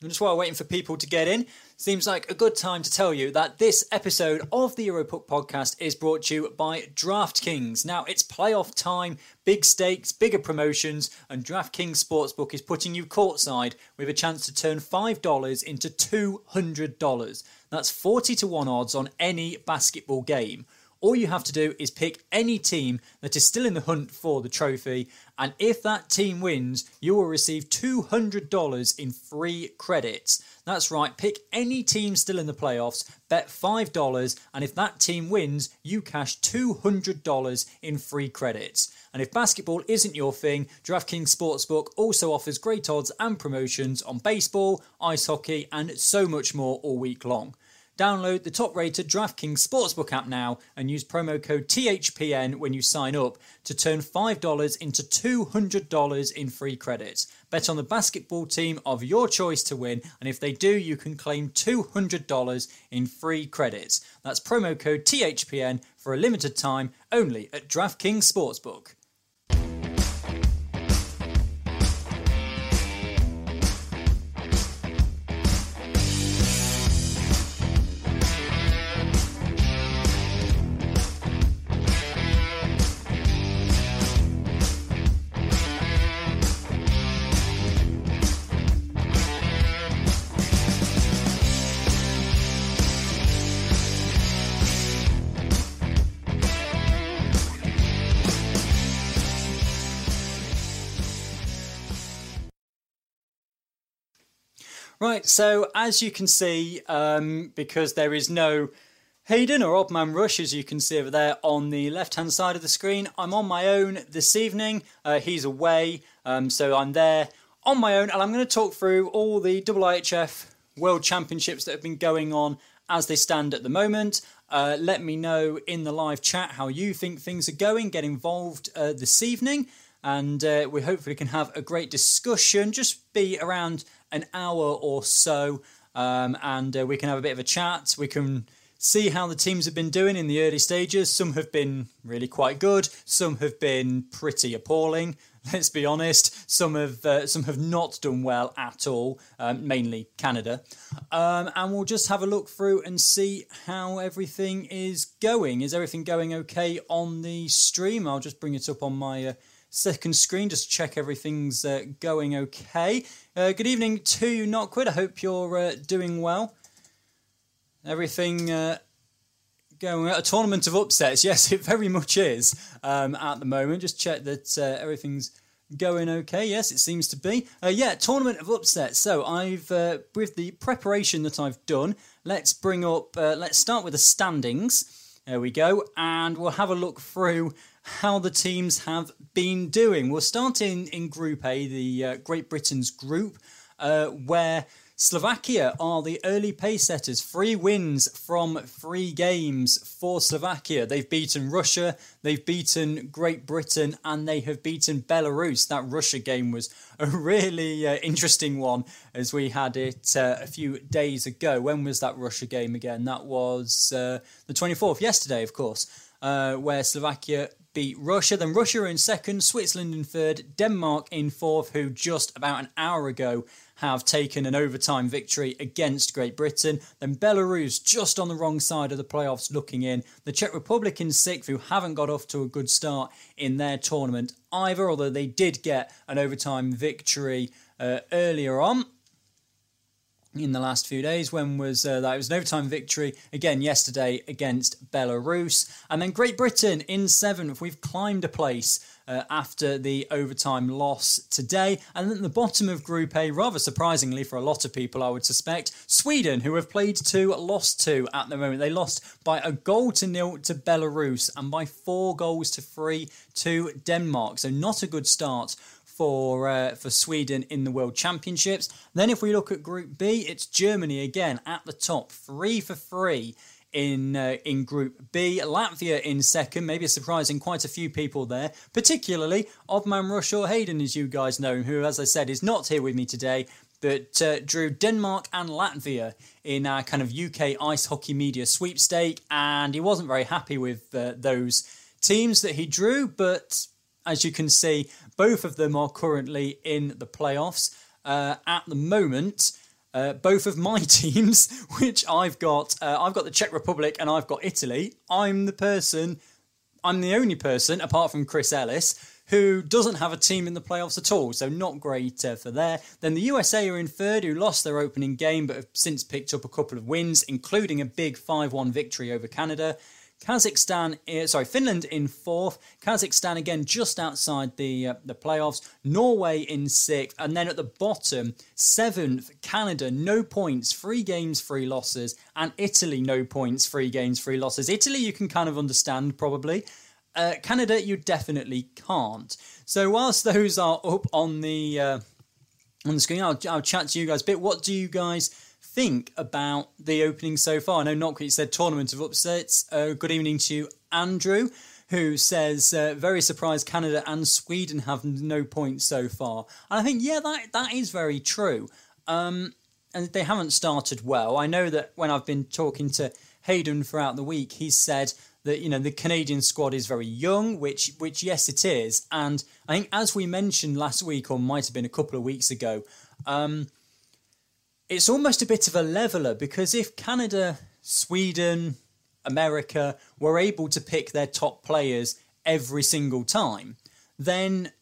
And just while waiting for people to get in, seems like a good time to tell you that this episode of the Europuck podcast is brought to you by DraftKings. Now, it's playoff time, big stakes, bigger promotions, and DraftKings Sportsbook is putting you courtside with a chance to turn $5 into $200. That's 40 to 1 odds on any basketball game. All you have to do is pick any team that is still in the hunt for the trophy, and if that team wins, you will receive $200 in free credits. That's right, pick any team still in the playoffs, bet $5, and if that team wins, you cash $200 in free credits. And if basketball isn't your thing, DraftKings Sportsbook also offers great odds and promotions on baseball, ice hockey, and so much more all week long. Download the top rated DraftKings Sportsbook app now and use promo code THPN when you sign up to turn $5 into $200 in free credits. Bet on the basketball team of your choice to win, and if they do, you can claim $200 in free credits. That's promo code THPN for a limited time only at DraftKings Sportsbook. Right, so as you can see, um, because there is no Hayden or Oddman Rush, as you can see over there on the left hand side of the screen, I'm on my own this evening. Uh, he's away, um, so I'm there on my own, and I'm going to talk through all the IIHF World Championships that have been going on as they stand at the moment. Uh, let me know in the live chat how you think things are going. Get involved uh, this evening, and uh, we hopefully can have a great discussion. Just be around an hour or so, um, and uh, we can have a bit of a chat. We can see how the teams have been doing in the early stages. Some have been really quite good. Some have been pretty appalling. Let's be honest. Some have uh, some have not done well at all. Um, mainly Canada, um, and we'll just have a look through and see how everything is going. Is everything going okay on the stream? I'll just bring it up on my. Uh, second screen just check everything's uh, going okay. Uh, good evening to you, Quit. I hope you're uh, doing well. Everything uh, going a tournament of upsets. Yes, it very much is um, at the moment. Just check that uh, everything's going okay. Yes, it seems to be. Uh, yeah, tournament of upsets. So I've with the preparation that I've done. Let's bring up. let's start with the standings. There we go, and we'll have a look through how the teams have been doing. We'll start in, in Group A, the uh, Great Britain's group, uh, where Slovakia are the early pace setters. Three wins from three games for Slovakia. They've beaten Russia, they've beaten Great Britain, and they have beaten Belarus. That Russia game was a really uh, interesting one as we had it uh, a few days ago. When was that Russia game again? That was uh, the 24th, yesterday, of course, uh, where Slovakia beat Russia. Then Russia in second, Switzerland in third, Denmark in fourth, who just about an hour ago have taken an overtime victory against Great Britain. Then Belarus just on the wrong side of the playoffs looking in. The Czech Republic in sixth, who haven't got off to a good start in their tournament either, although they did get an overtime victory uh, earlier on in the last few days. When was uh, that? It was an overtime victory again yesterday against Belarus, and then Great Britain in seventh. We've climbed a place. Uh, after the overtime loss today. And at the bottom of Group A, rather surprisingly for a lot of people, I would suspect, Sweden, who have played two, lost two at the moment. They lost by a goal to nil to Belarus and by four goals to three to Denmark. So not a good start for uh, for Sweden in the World Championships. Then, if we look at Group B, it's Germany again at the top, three for three in uh, in Group B. Latvia in second, maybe surprising quite a few people there, particularly Oddman Rush or Hayden, as you guys know, who, as I said, is not here with me today, but uh, drew Denmark and Latvia in our kind of UK ice hockey media sweepstake, and he wasn't very happy with uh, those teams that he drew, but as you can see, both of them are currently in the playoffs uh, at the moment. uh, both of my teams, which I've got. Uh, I've got the Czech Republic and I've got Italy. I'm the person. I'm the only person, apart from Chris Ellis, who doesn't have a team in the playoffs at all. So not great uh, for there. Then the USA are in third, who lost their opening game but have since picked up a couple of wins, including a big 5-1 victory over Canada. Kazakhstan, eh, sorry, Finland in fourth. Kazakhstan again just outside the uh, the playoffs. Norway in sixth, and then at the bottom, seventh, Canada, no points, three games, three losses, and Italy, no points, three games, three losses. Italy, you can kind of understand probably. Uh, Canada, you definitely can't. So whilst those are up on the uh, on the screen, I'll, I'll chat to you guys a bit. What do you guys think about the opening so far? I know quite said tournament of upsets. Uh, good evening to Andrew, who says uh, very surprised Canada and Sweden have no points so far. And I think yeah, that that is very true. Um, and they haven't started well. I know that when I've been talking to Hayden throughout the week, he's said that you know the Canadian squad is very young, which which yes it is, and I think as we mentioned last week or might have been a couple of weeks ago, um, it's almost a bit of a leveler because if Canada, Sweden, America were able to pick their top players every single time, then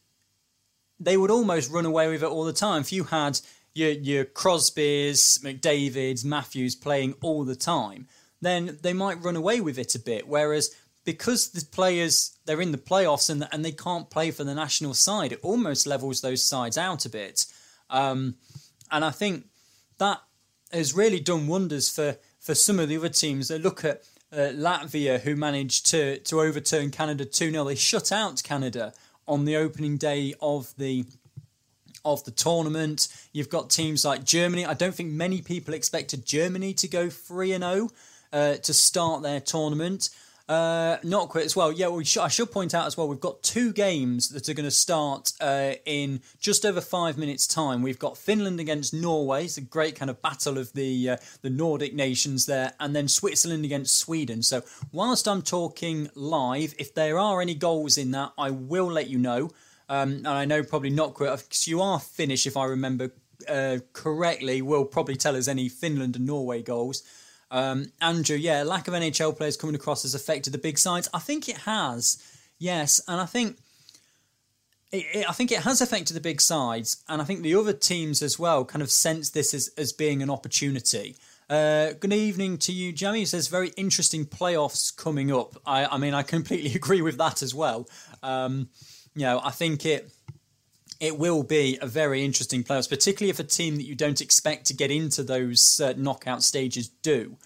they would almost run away with it all the time. If you had your your Crosbys, McDavid's, Matthews playing all the time, then they might run away with it a bit. Whereas because the players they're in the playoffs and and they can't play for the national side, it almost levels those sides out a bit. Um, and I think that has really done wonders for for some of the other teams. They look at uh, Latvia, who managed to to overturn Canada two 0 They shut out Canada on the opening day of the of the tournament. You've got teams like Germany. I don't think many people expected Germany to go 3 and 0 uh, to start their tournament. Uh, not quite as well. Yeah, we sh- I should point out as well. We've got two games that are going to start uh, in just over five minutes' time. We've got Finland against Norway. It's a great kind of battle of the uh, the Nordic nations there, and then Switzerland against Sweden. So whilst I'm talking live, if there are any goals in that, I will let you know. Um, and I know probably not quite because you are Finnish, if I remember uh, correctly. Will probably tell us any Finland and Norway goals. Um, Andrew, yeah, lack of NHL players coming across has affected the big sides. I think it has, yes, and I think it, it, I think it has affected the big sides, and I think the other teams as well kind of sense this as, as being an opportunity. Uh, good evening to you, Jamie. Says very interesting playoffs coming up. I, I mean, I completely agree with that as well. Um, you know, I think it it will be a very interesting playoffs, particularly if a team that you don't expect to get into those uh, knockout stages do.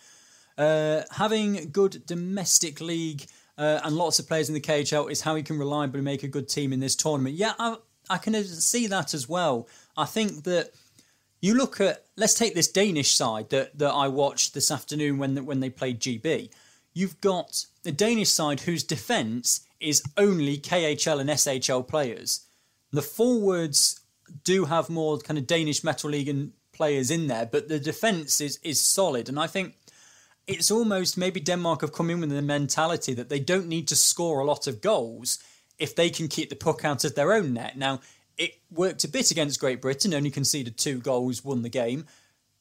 Uh, having good domestic league uh, and lots of players in the KHL is how you can reliably make a good team in this tournament. Yeah, I, I can see that as well. I think that you look at let's take this Danish side that, that I watched this afternoon when when they played GB. You've got the Danish side whose defence is only KHL and SHL players. The forwards do have more kind of Danish Metal League and players in there, but the defence is is solid, and I think it's almost maybe Denmark have come in with the mentality that they don't need to score a lot of goals if they can keep the puck out of their own net. Now, it worked a bit against Great Britain, only conceded two goals, won the game.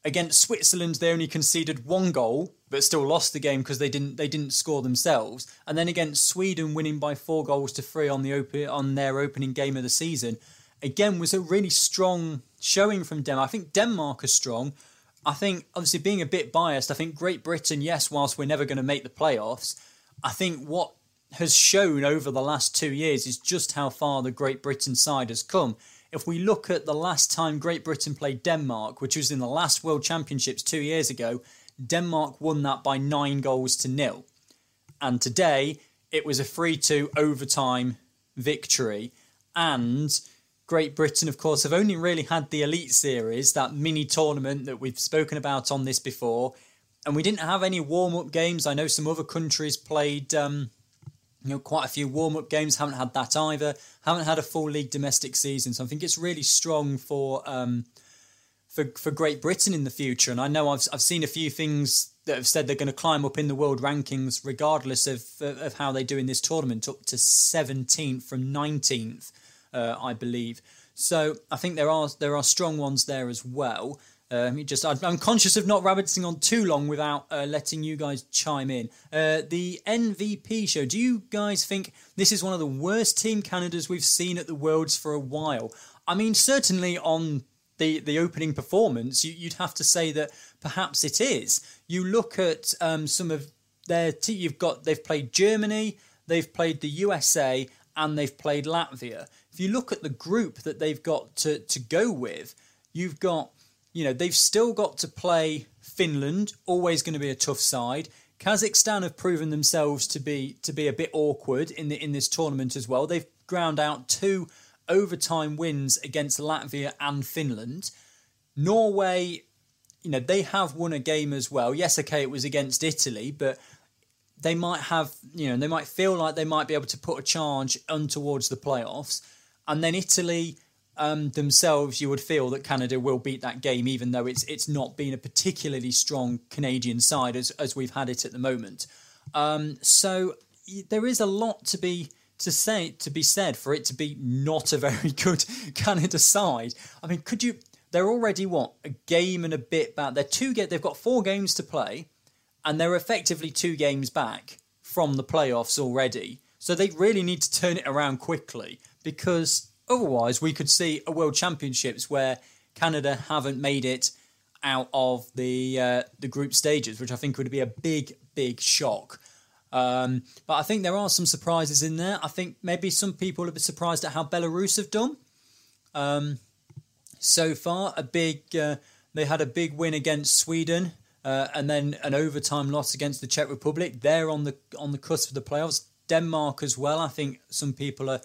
Against Switzerland, they only conceded one goal, but still lost the game because they didn't they didn't score themselves. And then against Sweden, winning by four goals to three on the open, on their opening game of the season, again was a really strong showing from Denmark. I think Denmark are strong. I think obviously being a bit biased, I think Great Britain, yes, whilst we're never going to make the playoffs, I think what has shown over the last two years is just how far the Great Britain side has come. If we look at the last time Great Britain played Denmark, which was in the last World Championships two years ago, Denmark won that by nine goals to nil. And today it was a 3 2 overtime victory. And Great Britain, of course, have only really had the Elite Series, that mini tournament that we've spoken about on this before. And we didn't have any warm up games. I know some other countries played. Um, you know, quite a few warm up games. Haven't had that either. Haven't had a full league domestic season. So I think it's really strong for um, for for Great Britain in the future. And I know I've I've seen a few things that have said they're going to climb up in the world rankings, regardless of of how they do in this tournament, up to seventeenth from nineteenth, uh, I believe. So I think there are there are strong ones there as well. Um, just I'm conscious of not rabbiting on too long without uh, letting you guys chime in. Uh, the MVP show. Do you guys think this is one of the worst Team Canadas we've seen at the Worlds for a while? I mean, certainly on the the opening performance, you, would have to say that perhaps it is. You look at um, some of their. T- you've got they've played Germany, they've played the USA, and they've played Latvia. If you look at the group that they've got to to go with, you've got you know, they've still got to play Finland, always going to be a tough side. Kazakhstan have proven themselves to be to be a bit awkward in the in this tournament as well. They've ground out two overtime wins against Latvia and Finland. Norway, you know, they have won a game as well. Yes, okay, it was against Italy, but they might have, you know, they might feel like they might be able to put a charge on towards the playoffs. And then Italy, um, themselves, you would feel that Canada will beat that game, even though it's it's not been a particularly strong Canadian side as as we've had it at the moment. Um, so there is a lot to be to say to be said for it to be not a very good Canada side. I mean, could you? They're already what a game and a bit back. They're two get. They've got four games to play, and they're effectively two games back from the playoffs already. So they really need to turn it around quickly because Otherwise, we could see a World Championships where Canada haven't made it out of the uh, the group stages, which I think would be a big, big shock. Um, but I think there are some surprises in there. I think maybe some people a bit surprised at how Belarus have done um, so far. A big, uh, they had a big win against Sweden, uh, and then an overtime loss against the Czech Republic. They're on the on the cusp of the playoffs. Denmark as well. I think some people are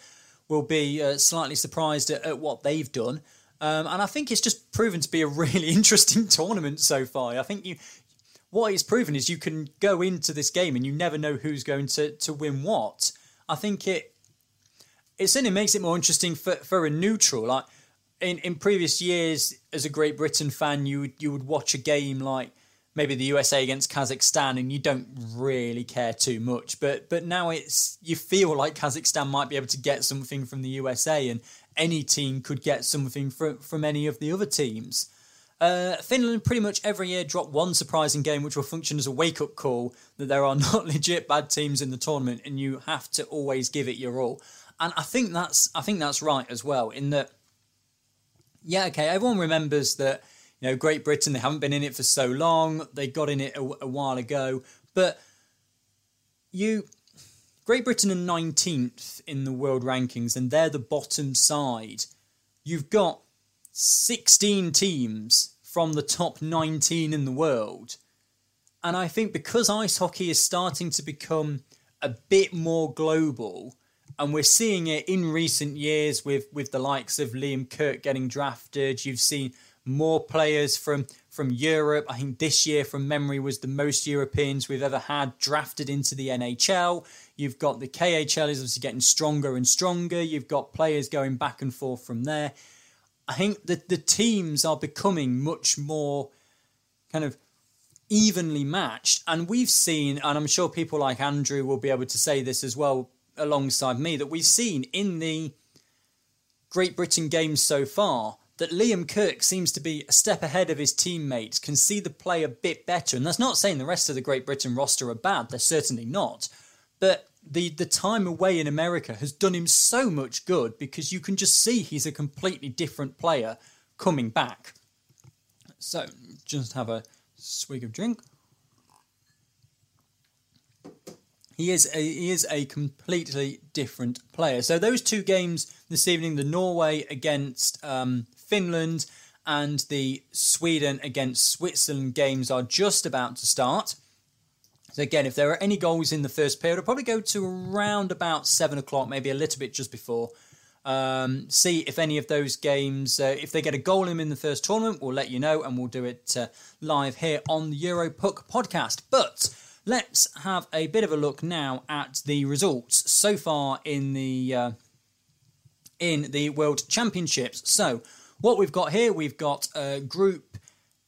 will be uh, slightly surprised at, at, what they've done. Um, and I think it's just proven to be a really interesting tournament so far. I think you, what it's proven is you can go into this game and you never know who's going to, to win what. I think it it certainly makes it more interesting for, for a neutral. Like in, in previous years, as a Great Britain fan, you would you would watch a game like maybe the USA against Kazakhstan, and you don't really care too much. But but now it's you feel like Kazakhstan might be able to get something from the USA, and any team could get something from from any of the other teams. Uh, Finland pretty much every year drop one surprising game, which will function as a wake up call that there are not legit bad teams in the tournament, and you have to always give it your all. And I think that's I think that's right as well. In that, yeah, okay, everyone remembers that you know, Great Britain, they haven't been in it for so long. They got in it a, a while ago. But you, Great Britain are 19th in the world rankings, and they're the bottom side. You've got 16 teams from the top 19 in the world. And I think because ice hockey is starting to become a bit more global, and we're seeing it in recent years with, with the likes of Liam Kirk getting drafted, you've seen more players from from Europe. I think this year, from memory, was the most Europeans we've ever had drafted into the NHL. You've got the KHL is obviously getting stronger and stronger. You've got players going back and forth from there. I think that the teams are becoming much more kind of evenly matched. And we've seen, and I'm sure people like Andrew will be able to say this as well alongside me, that we've seen in the Great Britain games so far that Liam Kirk seems to be a step ahead of his teammates, can see the play a bit better. And that's not saying the rest of the Great Britain roster are bad, they're certainly not. But the, the time away in America has done him so much good because you can just see he's a completely different player coming back. So, just have a swig of drink. He is a, he is a completely different player. So those two games this evening, the Norway against um, Finland and the Sweden against Switzerland games are just about to start. So again, if there are any goals in the first period, it'll probably go to around about seven o'clock, maybe a little bit just before. Um, see if any of those games, uh, if they get a goal in in the first tournament, we'll let you know, and we'll do it uh, live here on the Europuck podcast. But let's have a bit of a look now at the results so far in the uh, in the World Championships. So what we've got here, we've got uh, Group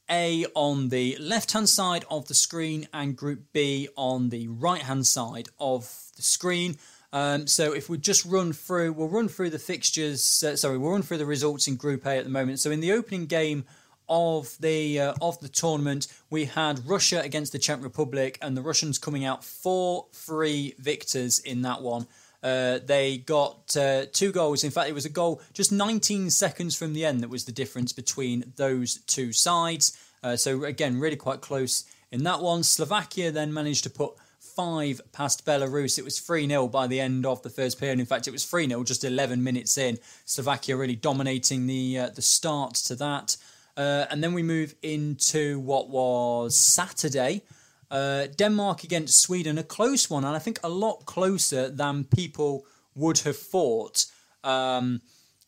A on the left hand side of the screen and Group B on the right hand side of the screen. Um, so if we just run through, we'll run through the fixtures. Uh, sorry, we'll run through the results in Group A at the moment. So in the opening game of the uh, of the tournament, we had Russia against the Czech Republic, and the Russians coming out four three victors in that one. Uh, they got uh, two goals. In fact, it was a goal just 19 seconds from the end that was the difference between those two sides. Uh, so again, really quite close in that one. Slovakia then managed to put five past Belarus. It was 3 0 by the end of the first period. In fact, it was 3 0 just 11 minutes in. Slovakia really dominating the uh, the start to that. Uh, and then we move into what was Saturday. Uh, Denmark against Sweden, a close one, and I think a lot closer than people would have thought um,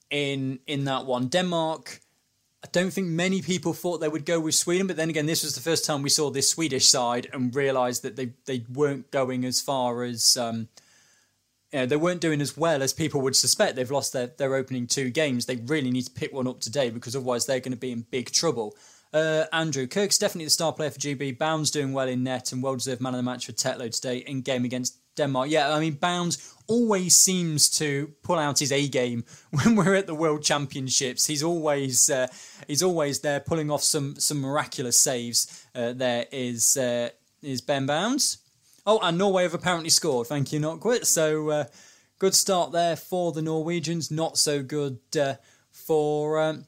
in in that one. Denmark, I don't think many people thought they would go with Sweden, but then again, this was the first time we saw this Swedish side and realised that they they weren't going as far as. Um, you know, they weren't doing as well as people would suspect. They've lost their, their opening two games. They really need to pick one up today because otherwise they're going to be in big trouble. Uh, Andrew Kirk's definitely the star player for GB. Bowns doing well in net and well deserved man of the match for Tetlow today in game against Denmark. Yeah, I mean Bowns always seems to pull out his A game when we're at the World Championships. He's always uh, he's always there pulling off some some miraculous saves. Uh, there is uh, is Ben Bowns. Oh, and Norway have apparently scored. Thank you, not quit. So uh, good start there for the Norwegians. Not so good uh, for. Um,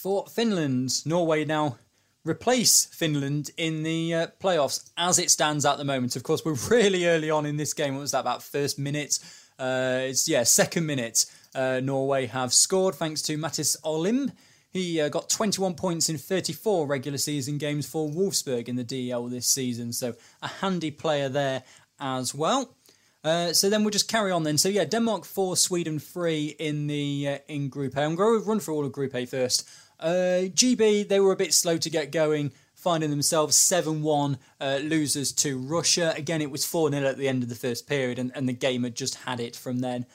for Finland. Norway now replace Finland in the uh, playoffs as it stands at the moment. Of course, we're really early on in this game. What was that about first minute? Uh, it's yeah, second minute. Uh, Norway have scored thanks to Mathis Olimb. He uh, got 21 points in 34 regular season games for Wolfsburg in the DEL this season, so a handy player there as well. Uh, so then we'll just carry on then. So yeah, Denmark four, Sweden three in the uh, in Group A. I'm going to run through all of Group A first. Uh, GB, they were a bit slow to get going, finding themselves 7 1 uh, losers to Russia. Again, it was 4 0 at the end of the first period, and, and the game had just had it from then,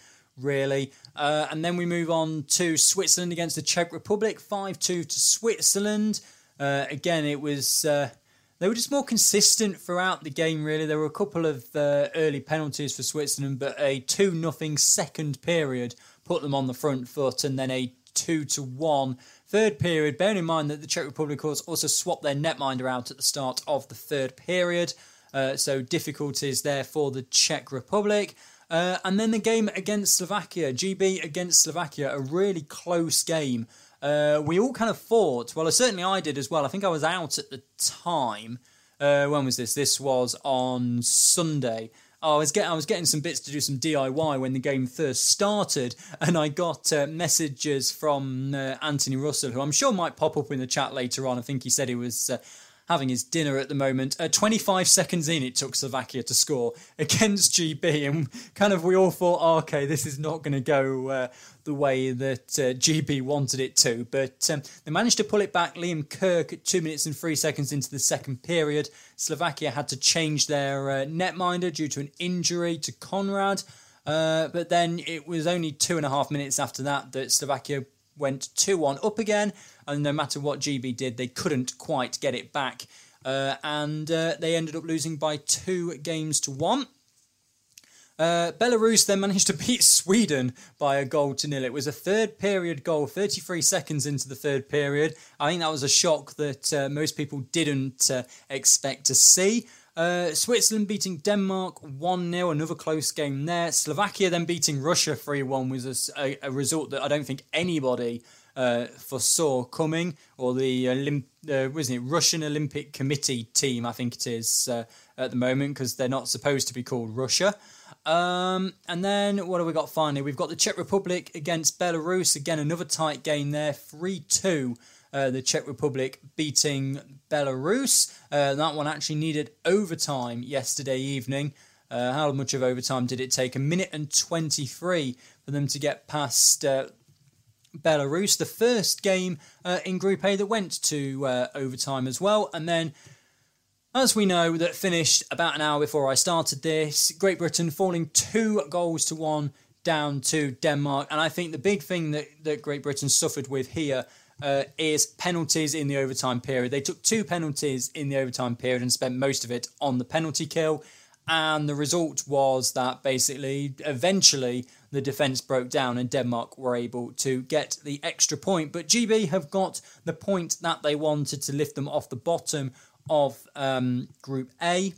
really. Uh, and then we move on to Switzerland against the Czech Republic, 5 2 to Switzerland. Uh, again, it was. Uh, they were just more consistent throughout the game, really. There were a couple of uh, early penalties for Switzerland, but a 2 0 second period put them on the front foot, and then a 2 to 1 third period. Bearing in mind that the Czech Republic also swapped their netminder out at the start of the third period, uh, so difficulties there for the Czech Republic. Uh, and then the game against Slovakia, GB against Slovakia, a really close game. Uh, we all kind of thought, well, certainly I did as well. I think I was out at the time. Uh, when was this? This was on Sunday. I was getting I was getting some bits to do some DIY when the game first started, and I got uh, messages from uh, Anthony Russell, who I'm sure might pop up in the chat later on. I think he said he was uh, having his dinner at the moment. Uh, 25 seconds in, it took Slovakia to score against GB, and kind of we all thought, oh, okay, this is not going to go uh, the way that uh, GB wanted it to. But um, they managed to pull it back. Liam Kirk at two minutes and three seconds into the second period. Slovakia had to change their uh, netminder due to an injury to Conrad. Uh, but then it was only two and a half minutes after that that Slovakia went 2 1 up again, and no matter what GB did, they couldn't quite get it back. Uh, and uh, they ended up losing by two games to one. Uh, Belarus then managed to beat Sweden by a goal to nil. It was a third period goal, 33 seconds into the third period. I think that was a shock that uh, most people didn't uh, expect to see. Uh, Switzerland beating Denmark 1 0, another close game there. Slovakia then beating Russia 3 1 was a, a, result that I don't think anybody uh, foresaw coming, or the Olymp- uh, wasn't it Russian Olympic Committee team, I think it is at the moment, because they're not supposed to be called Russia. Um, and then what have we got finally? We've got the Czech Republic against Belarus. Again, another tight game there 3 2. Uh, the Czech Republic beating Belarus. Uh, that one actually needed overtime yesterday evening. Uh, how much of overtime did it take? A minute and 23 for them to get past uh, Belarus. The first game uh, in Group A that went to uh, overtime as well. And then, as we know, that finished about an hour before I started this. Great Britain falling two goals to one down to Denmark. And I think the big thing that, that Great Britain suffered with here uh, is penalties in the overtime period. They took two penalties in the overtime period and spent most of it on the penalty kill. And the result was that basically, eventually, the defence broke down and Denmark were able to get the extra point. But GB have got the point that they wanted to lift them off the bottom of um, Group A.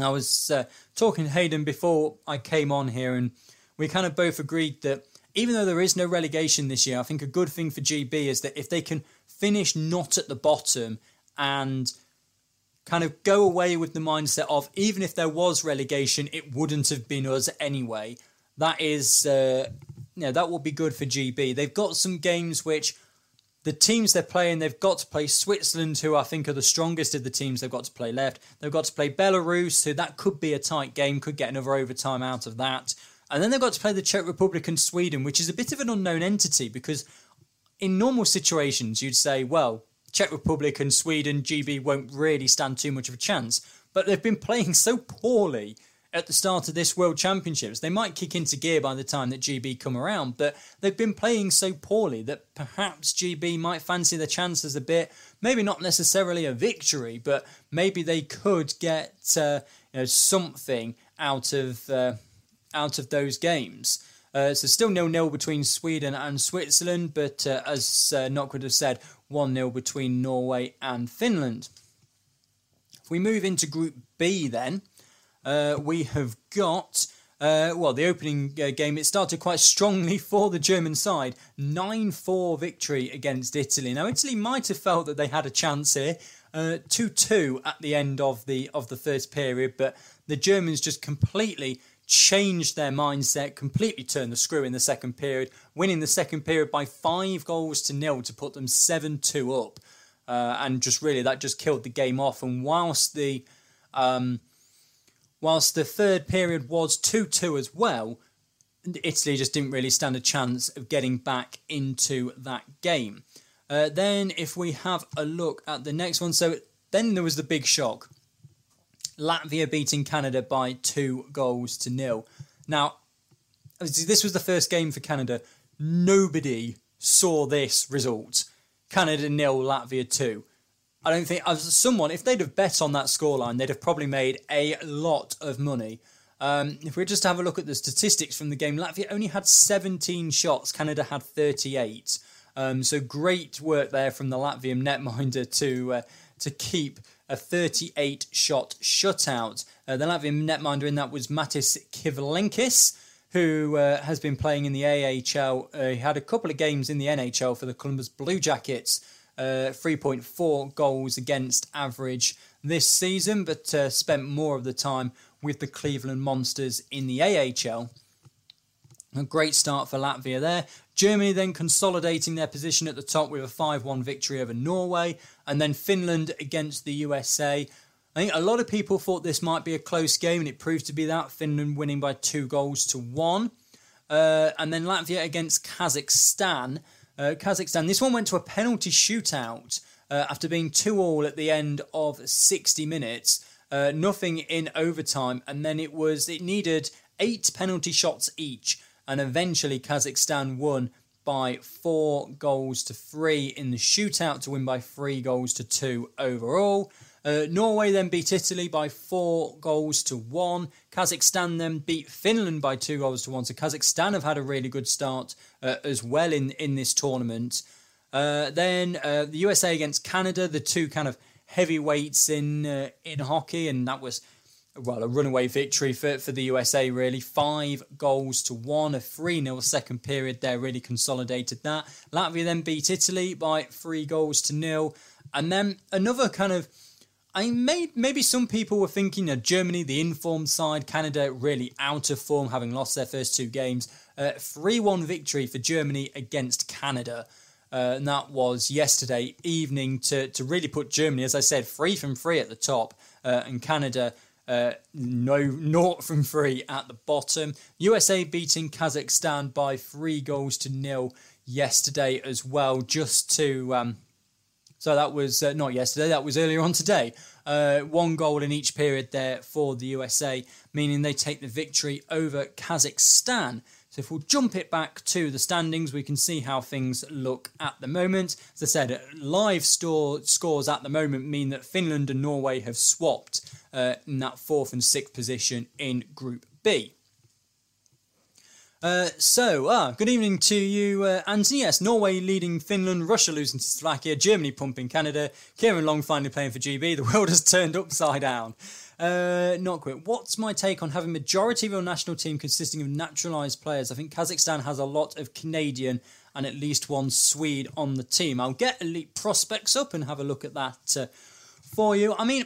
I was uh, talking to Hayden before I came on here, and we kind of both agreed that even though there is no relegation this year, I think a good thing for GB is that if they can finish not at the bottom and kind of go away with the mindset of even if there was relegation, it wouldn't have been us anyway. That is, uh, you know, that will be good for GB. They've got some games which the teams they're playing, they've got to play Switzerland, who I think are the strongest of the teams they've got to play left. They've got to play Belarus, who that could be a tight game, could get another overtime out of that. And then they've got to play the Czech Republic and Sweden, which is a bit of an unknown entity because in normal situations you'd say, well, Czech Republic and Sweden, GB won't really stand too much of a chance. But they've been playing so poorly at the start of this World Championships. They might kick into gear by the time that GB come around, but they've been playing so poorly that perhaps GB might fancy the chances a bit. Maybe not necessarily a victory, but maybe they could get uh, you know, something out of uh, out of those games. Uh, so still nil nil between Sweden and Switzerland, but uh, as uh, Knock would have said, 1 0 between Norway and Finland. If we move into Group B, then, uh, we have got. Uh, well, the opening uh, game, it started quite strongly for the German side. 9 4 victory against Italy. Now, Italy might have felt that they had a chance here. Uh, 2 2 at the end of the of the first period, but the Germans just completely changed their mindset, completely turned the screw in the second period, winning the second period by five goals to nil to put them 7 2 up. Uh, and just really, that just killed the game off. And whilst the. Um, whilst the third period was 2 2 as well, Italy just didn't really stand a chance of getting back into that game. Uh, then, if we have a look at the next one, so then there was the big shock. Latvia beating Canada by two goals to nil. Now, this was the first game for Canada. Nobody saw this result. Canada nil, Latvia two. I don't think as someone, if they'd have bet on that scoreline, they'd have probably made a lot of money. Um, if we just have a look at the statistics from the game, Latvia only had 17 shots, Canada had 38. Um, so great work there from the Latvian netminder to uh, to keep a 38 shot shutout. Uh, the Latvian netminder in that was Matiss Kivlenieks, who uh, has been playing in the AHL. Uh, he had a couple of games in the NHL for the Columbus Blue Jackets. Uh, 3.4 goals against average this season, but uh, spent more of the time with the Cleveland Monsters in the AHL. A great start for Latvia there. Germany then consolidating their position at the top with a 5 1 victory over Norway, and then Finland against the USA. I think a lot of people thought this might be a close game, and it proved to be that. Finland winning by two goals to one. Uh, and then Latvia against Kazakhstan. Uh, Kazakhstan, this one went to a penalty shootout uh, after being 2 all at the end of 60 minutes. Uh, nothing in overtime, and then it was it needed eight penalty shots each and eventually Kazakhstan won by four goals to three in the shootout to win by three goals to two overall. Uh, Norway then beat Italy by four goals to one. Kazakhstan then beat Finland by two goals to one. So Kazakhstan have had a really good start uh, as well in, in this tournament. Uh, then uh, the USA against Canada, the two kind of heavyweights in uh, in hockey, and that was well, a runaway victory for, for the USA, really. Five goals to one, a 3 0 second period there really consolidated that. Latvia then beat Italy by three goals to nil. And then another kind of. I may, maybe some people were thinking of Germany, the informed side, Canada really out of form, having lost their first two games. 3 uh, 1 victory for Germany against Canada. Uh, and that was yesterday evening to, to really put Germany, as I said, free from free at the top, uh, and Canada uh, no, naught from three at the bottom. USA beating Kazakhstan by three goals to nil yesterday as well, just to. Um, so that was uh, not yesterday, that was earlier on today. Uh, one goal in each period there for the USA, meaning they take the victory over Kazakhstan. So if we'll jump it back to the standings, we can see how things look at the moment. As I said, live store scores at the moment mean that Finland and Norway have swapped uh, in that fourth and sixth position in Group B. Uh, so, ah, good evening to you, uh, Anthony. Yes, Norway leading Finland, Russia losing to Slovakia, Germany pumping Canada, Ciaran Long finally playing for GB. The world has turned upside down. Uh, not quick. What's my take on having majority of your national team consisting of naturalised players? I think Kazakhstan has a lot of Canadian and at least one Swede on the team. I'll get elite prospects up and have a look at that uh, for you. I mean,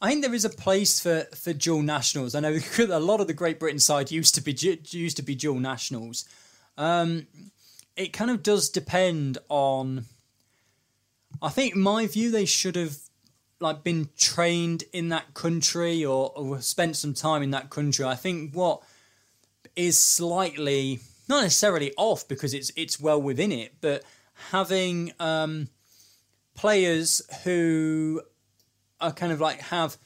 I think there is a place for, for dual nationals. I know a lot of the Great Britain side used to be used to be dual nationals. Um, it kind of does depend on. I think, in my view, they should have like been trained in that country or, or spent some time in that country. I think what is slightly not necessarily off because it's it's well within it, but having um, players who are kind of like have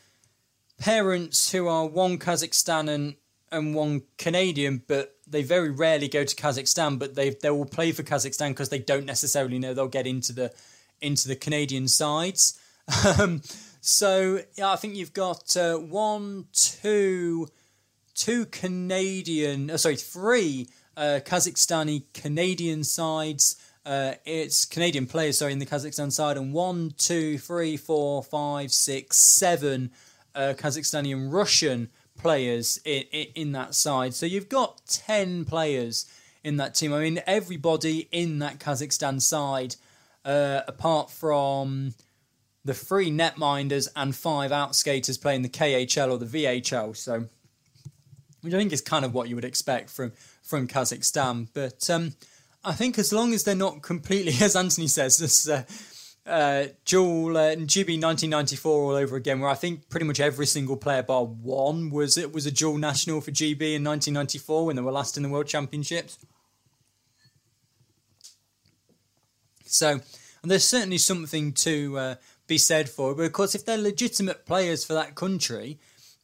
parents who are one Kazakhstan and, and one Canadian, but they very rarely go to Kazakhstan, but they they will play for Kazakhstan because they don't necessarily know they'll get into the into the Canadian sides. Um, so yeah, I think you've got uh, one, two, two Canadian, oh, sorry, three uh, Kazakhstani Canadian sides. Uh, it's Canadian players, sorry, in the Kazakhstan side, and one, two, three, four, five, six, seven uh, Kazakhstani and Russian players in, in, in that side. So you've got 10 players in that team. I mean, everybody in that Kazakhstan side, uh, apart from the three netminders and five outskaters playing the KHL or the VHL. So, which I think is kind of what you would expect from from Kazakhstan. But um, I think as long as they're not completely, as Anthony says, this uh, uh, dual uh, GB 1994 all over again, where I think pretty much every single player bar one was it was a dual national for GB in 1994 when they were last in the World Championships. So, and there's certainly something to uh, be said for it. But of course, if they're legitimate players for that country,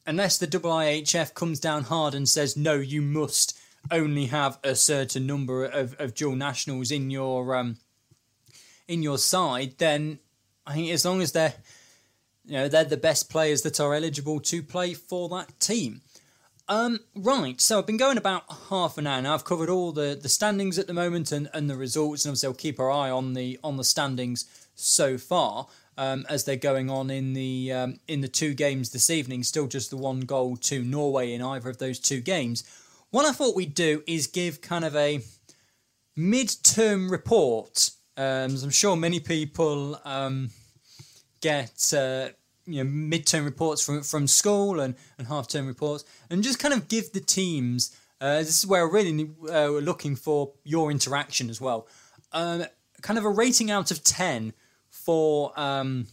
unless the IIHF comes down hard and says, no, you must only have a certain number of, of dual nationals in your um, in your side, then I think as long as they're you know they're the best players that are eligible to play for that team. Um, right, so I've been going about half an hour now. I've covered all the, the standings at the moment and, and the results, and obviously I'll keep our eye on the on the standings so far um, as they're going on in the um, in the two games this evening. Still just the one goal to Norway in either of those two games. What I thought we'd do is give kind of a mid-term report. Um, I'm sure many people um, get uh, you know mid-term reports from from school and, and half-term reports, and just kind of give the teams. Uh, this is where really uh, we're looking for your interaction as well. Um, kind of a rating out of ten for um,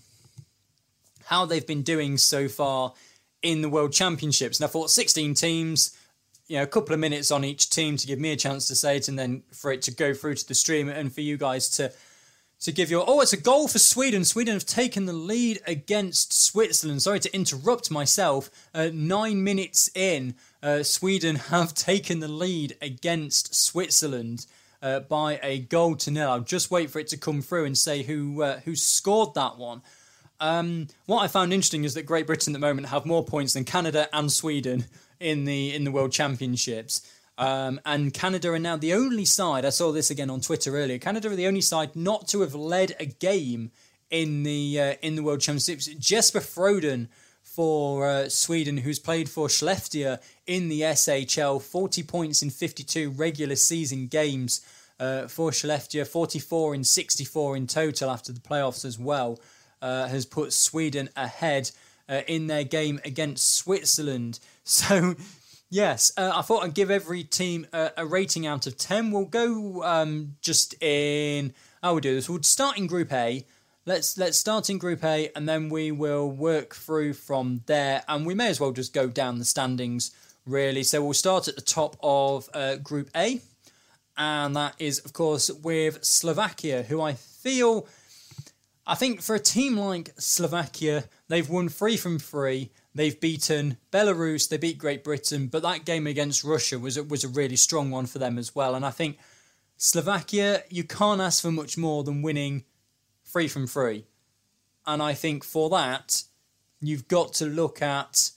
how they've been doing so far in the World Championships. And I thought 16 teams you know, a couple of minutes on each team to give me a chance to say it, and then for it to go through to the stream, and for you guys to to give your oh, it's a goal for Sweden. Sweden have taken the lead against Switzerland. Sorry to interrupt myself. Uh, nine minutes in, uh, Sweden have taken the lead against Switzerland. Uh, by a goal to nil. I'll just wait for it to come through and say who uh, who scored that one. Um, what I found interesting is that Great Britain at the moment have more points than Canada and Sweden in the in the World Championships. Um, and Canada are now the only side. I saw this again on Twitter earlier. Canada are the only side not to have led a game in the uh, in the World Championships. Jesper Froden for uh, Sweden, who's played for Skellefteå in the SHL, forty points in fifty-two regular season games uh, for Skellefteå, forty-four in sixty-four in total after the playoffs as well, uh, has put Sweden ahead uh, in their game against Switzerland. So, yes, uh, I thought I'd give every team a, a rating out of 10. We'll go um, just in. How we do this? We'll start in Group A. Let's let's start in Group A, and then we will work through from there. And we may as well just go down the standings, really. So we'll start at the top of uh, Group A, and that is, of course, with Slovakia, who I feel. I think for a team like Slovakia, they've won three from three. They've beaten Belarus, they beat Great Britain, but that game against Russia was a, was a really strong one for them as well. And I think Slovakia, you can't ask for much more than winning three from three. And I think for that, you've got to look at,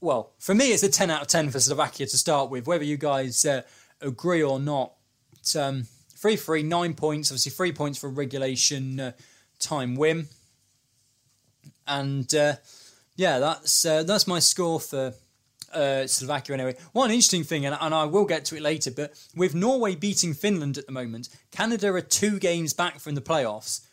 well, for me, it's a 10 out of 10 for Slovakia to start with. Whether you guys uh, agree or not. Um, three three nine points. Obviously, three points for regulation uh, time win, and uh, yeah, that's uh, that's my score for uh, Slovakia anyway. One interesting thing, and, and I will get to it later, but with Norway beating Finland at the moment, Canada are two games back from the playoffs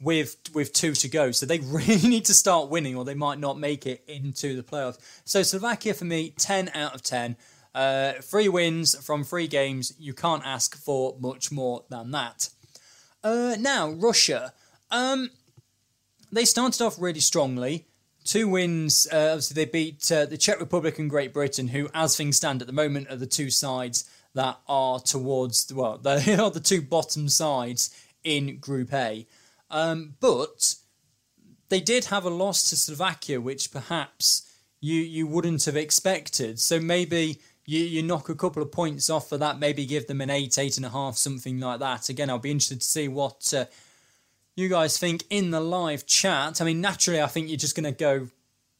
with with two to go. So they really need to start winning, or they might not make it into the playoffs. So Slovakia for me, ten out of ten. Uh, three wins from three games. You can't ask for much more than that. Uh, now Russia. Um, they started off really strongly. Two wins. Uh, obviously, they beat uh, the Czech Republic and Great Britain, who, as things stand at the moment, are the two sides that are towards well, they are the two bottom sides in Group A. Um, but they did have a loss to Slovakia, which perhaps you you wouldn't have expected. So maybe you, you knock a couple of points off for that, maybe give them an eight, eight and a half, something like that. Again, I'll be interested to see what uh, you guys think in the live chat. I mean, naturally, I think you're just going to go,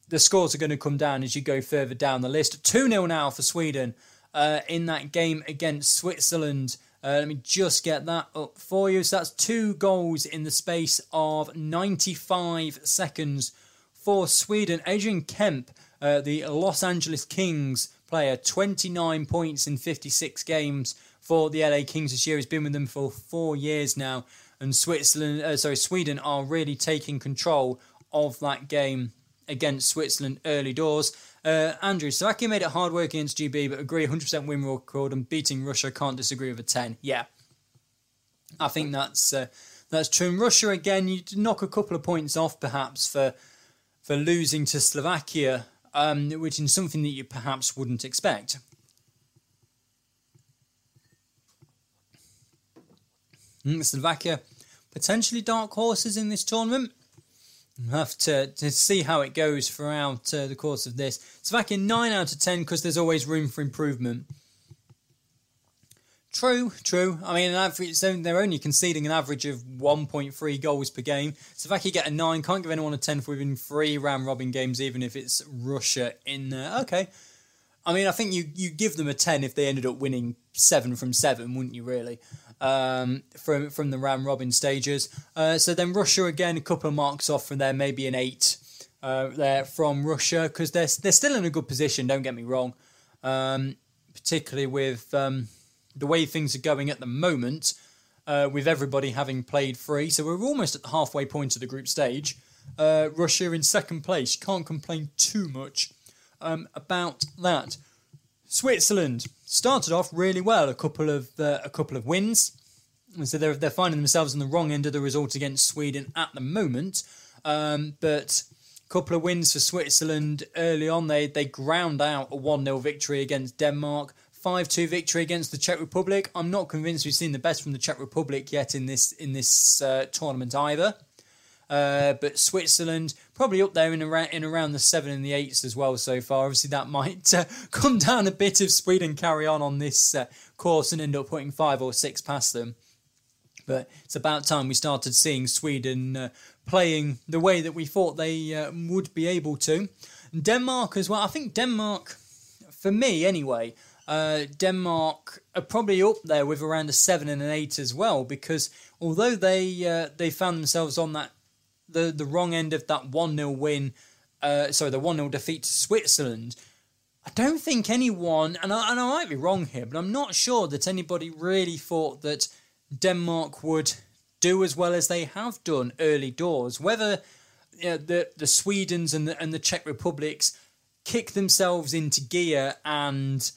the scores are going to come down as you go further down the list. 2 0 now for Sweden uh, in that game against Switzerland. Uh, let me just get that up for you. So that's two goals in the space of 95 seconds for Sweden. Adrian Kempe, uh, the Los Angeles Kings player, 29 points in 56 games for the LA Kings this year. He's been with them for four years now and Switzerland, uh, sorry, Sweden are really taking control of that game against Switzerland early doors. Uh, Andrew, Slovakia made it hard work against GB, but agree 100% win record and beating Russia. Can't disagree with a 10. Yeah, I think that's uh, that's true. And Russia again, you knock a couple of points off perhaps for for losing to Slovakia, um, which is something that you perhaps wouldn't expect. Mm, Slovakia potentially dark horses in this tournament. We'll have to, to see how it goes throughout uh, the course of this. Slovakia 9 out of 10 because there's always room for improvement. True, true. I mean, an average, they're only conceding an average of 1.3 goals per game. Slovakia get a 9, can't give anyone a 10 for within three round robin games, even if it's Russia in there. Okay. I mean, I think you, you give them a 10 if they ended up winning 7 from 7, wouldn't you, really? um, from from the round robin stages. Uh, so then Russia again, a couple of marks off from there, maybe an eight uh, there from Russia because they're they're still in a good position. Don't get me wrong, um, particularly with um, the way things are going at the moment. Uh, with everybody having played free, so we're almost at the halfway point of the group stage. Uh, Russia in second place. Can't complain too much um, about that. Switzerland started off really well. A couple of uh, a couple of wins, so they're they're finding themselves on the wrong end of the result against Sweden at the moment. Um, but a couple of wins for Switzerland early on. They they ground out a one 0 victory against Denmark. 5 2 victory against the Czech Republic. I'm not convinced we've seen the best from the Czech Republic yet in this in this uh, tournament either. Uh, but Switzerland probably up there in around in around the seven and the eights as well so far. Obviously, that might uh, come down a bit if Sweden carry on on this uh, course and end up putting five or six past them. But it's about time we started seeing Sweden uh, playing the way that we thought they uh, would be able to. Denmark as well. I think Denmark, for me anyway. Uh, Denmark are probably up there with around a seven and an eight as well because although they uh, they found themselves on that the, the wrong end of that 1 0 win, uh, sorry, the 1 0 defeat to Switzerland, I don't think anyone, and I, and I might be wrong here, but I'm not sure that anybody really thought that Denmark would do as well as they have done early doors. Whether you know, the, the Swedens and the, and the Czech Republics kick themselves into gear and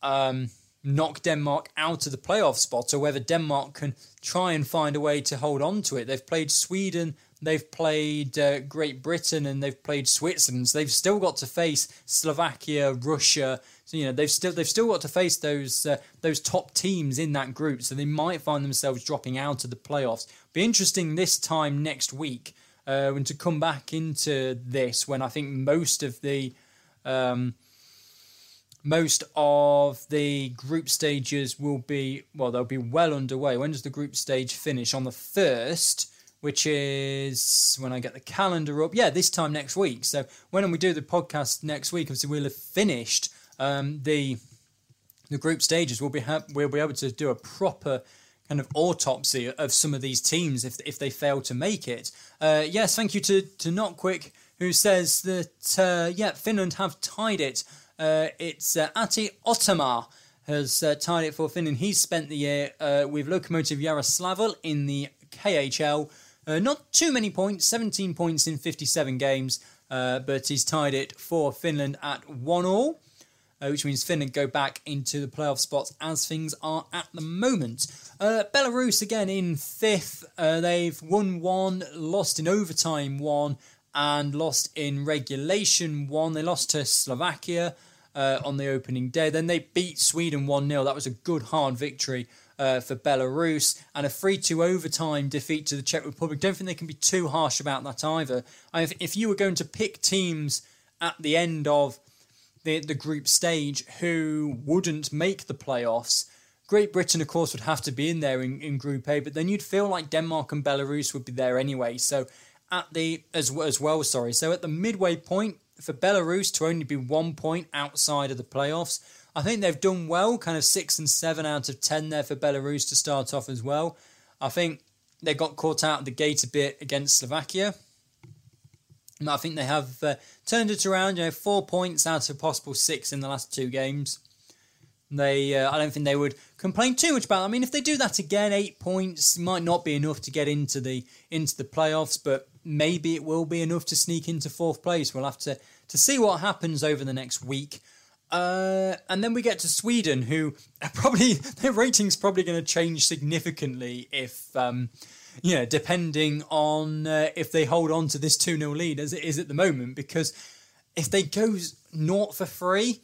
um, knock Denmark out of the playoff spot, or whether Denmark can try and find a way to hold on to it. They've played Sweden They've played uh, Great Britain and they've played Switzerland. So they've still got to face Slovakia, Russia. So you know they've still they've still got to face those uh, those top teams in that group. So they might find themselves dropping out of the playoffs. Be interesting this time next week uh, when to come back into this when I think most of the um, most of the group stages will be well they'll be well underway. When does the group stage finish? On the first which is when I get the calendar up. Yeah, this time next week. So when we do the podcast next week, obviously we'll have finished um, the the group stages, we'll be ha- we'll be able to do a proper kind of autopsy of some of these teams if if they fail to make it. Uh, yes, thank you to to Not Quick who says that uh, yeah Finland have tied it. Uh, it's uh, Atte Ohtamaa has uh, tied it for Finland. He's spent the year uh, with Lokomotiv Yaroslavl in the KHL. Uh, not too many points, 17 points in 57 games, but he's tied it for Finland at one all uh, which means Finland go back into the playoff spots as things are at the moment. Uh, Belarus again in fifth. Uh, they've won one, lost in overtime one, and lost in regulation one. They lost to Slovakia uh, on the opening day. Then they beat Sweden 1 0. That was a good, hard victory. Uh, for Belarus and a 3 2 overtime defeat to the Czech Republic. Don't think they can be too harsh about that either. if, if you were going to pick teams at the end of the, the group stage who wouldn't make the playoffs. Great Britain, of course, would have to be in there in, in Group A, but then you'd feel like Denmark and Belarus would be there anyway. So at the as as well, sorry. So at the midway point for Belarus to only be one point outside of the playoffs, I think they've done well. Kind of six and seven out of ten there for Belarus to start off as well. I think they got caught out of the gate a bit against Slovakia. But I think they have uh, turned it around. You know, four points out of possible six in the last two games. They, uh, I don't think they would complain too much about. I mean, if they do that again, eight points might not be enough to get into the into the playoffs, but maybe it will be enough to sneak into fourth place. We'll have to to see what happens over the next week. Uh, and then we get to Sweden, who probably their rating's probably going to change significantly if. Um, yeah, depending on uh, if they hold on to this 2 0 lead as it is at the moment. Because if they go naught for free,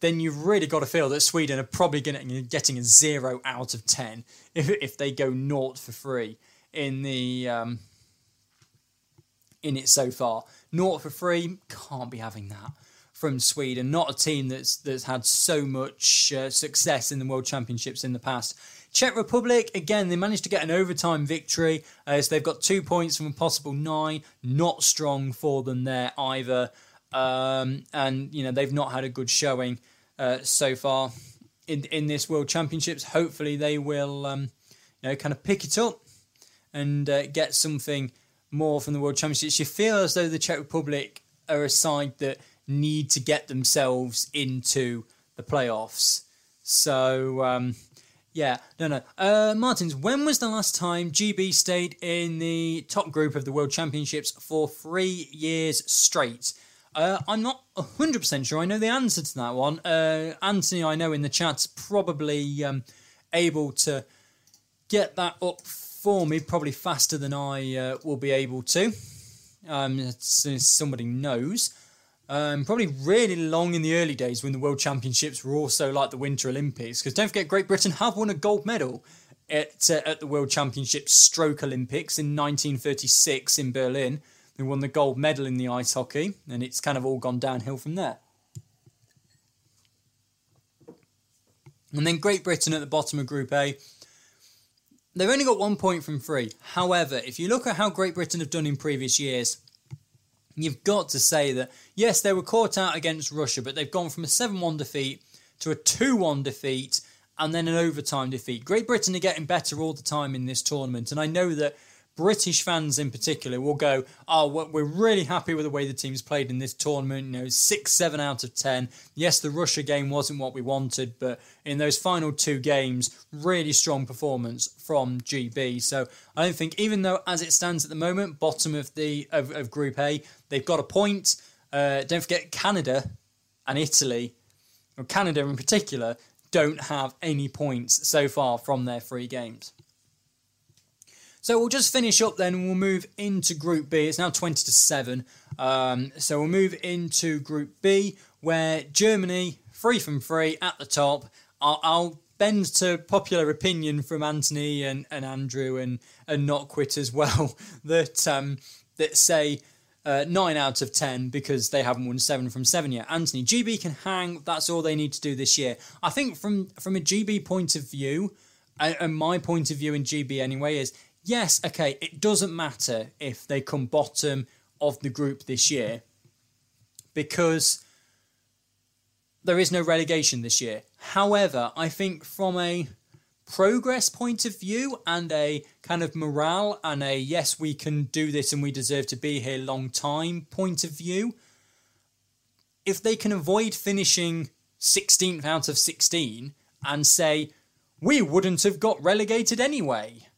then you've really got to feel that Sweden are probably getting, a 0 out of 10 if, if they go naught for free in the. Um, in it so far. Naught for free, can't be having that from Sweden. Not a team that's that's had so much uh, success in the World Championships in the past. Czech Republic, again, they managed to get an overtime victory. Uh, so they've got two points from a possible nine. Not strong for them there either. Um, and, you know, they've not had a good showing uh, so far in, in this World Championships. Hopefully they will, um, you know, kind of pick it up and uh, get something more from the World Championships. You feel as though the Czech Republic are a side that need to get themselves into the playoffs. So, um, yeah, no, no. Uh, Martins, when was the last time GB stayed in the top group of the World Championships for three years straight? Uh, I'm not 100% sure I know the answer to that one. Uh, Anthony, I know in the chat's probably um, able to get that up for me, probably faster than I uh, will be able to, um, as soon as somebody knows. Um, probably really long in the early days when the World Championships were also like the Winter Olympics. Because don't forget, Great Britain have won a gold medal at, uh, at the World Championships Stroke Olympics in 1936 in Berlin. They won the gold medal in the ice hockey, and it's kind of all gone downhill from there. And then Great Britain at the bottom of Group A. They've only got one point from three. However, if you look at how Great Britain have done in previous years, you've got to say that, yes, they were caught out against Russia, but they've gone from a 7 1 defeat to a 2 1 defeat and then an overtime defeat. Great Britain are getting better all the time in this tournament, and I know that British fans in particular will go, oh, we're really happy with the way the team's played in this tournament. You know, six, seven out of ten. Yes, the Russia game wasn't what we wanted, but in those final two games, really strong performance from GB. So I don't think, even though as it stands at the moment, bottom of the of, of Group A, they've got a point. Uh, don't forget Canada and Italy, or Canada in particular, don't have any points so far from their three games. So we'll just finish up then and we'll move into Group B. It's now 20 to 7. Um, so we'll move into Group B where Germany, free from free at the top. I'll, I'll bend to popular opinion from Anthony and, and Andrew and, and Not Quit as well that, um, that say uh, 9 out of 10 because they haven't won 7 from 7 yet. Anthony, GB can hang. That's all they need to do this year. I think from, from a GB point of view, and my point of view in GB anyway, is yes, okay, it doesn't matter if they come bottom of the group this year because there is no relegation this year. However, I think from a progress point of view and a kind of morale and a yes, we can do this and we deserve to be here long time point of view, if they can avoid finishing 16th out of 16 and say, we wouldn't have got relegated anyway.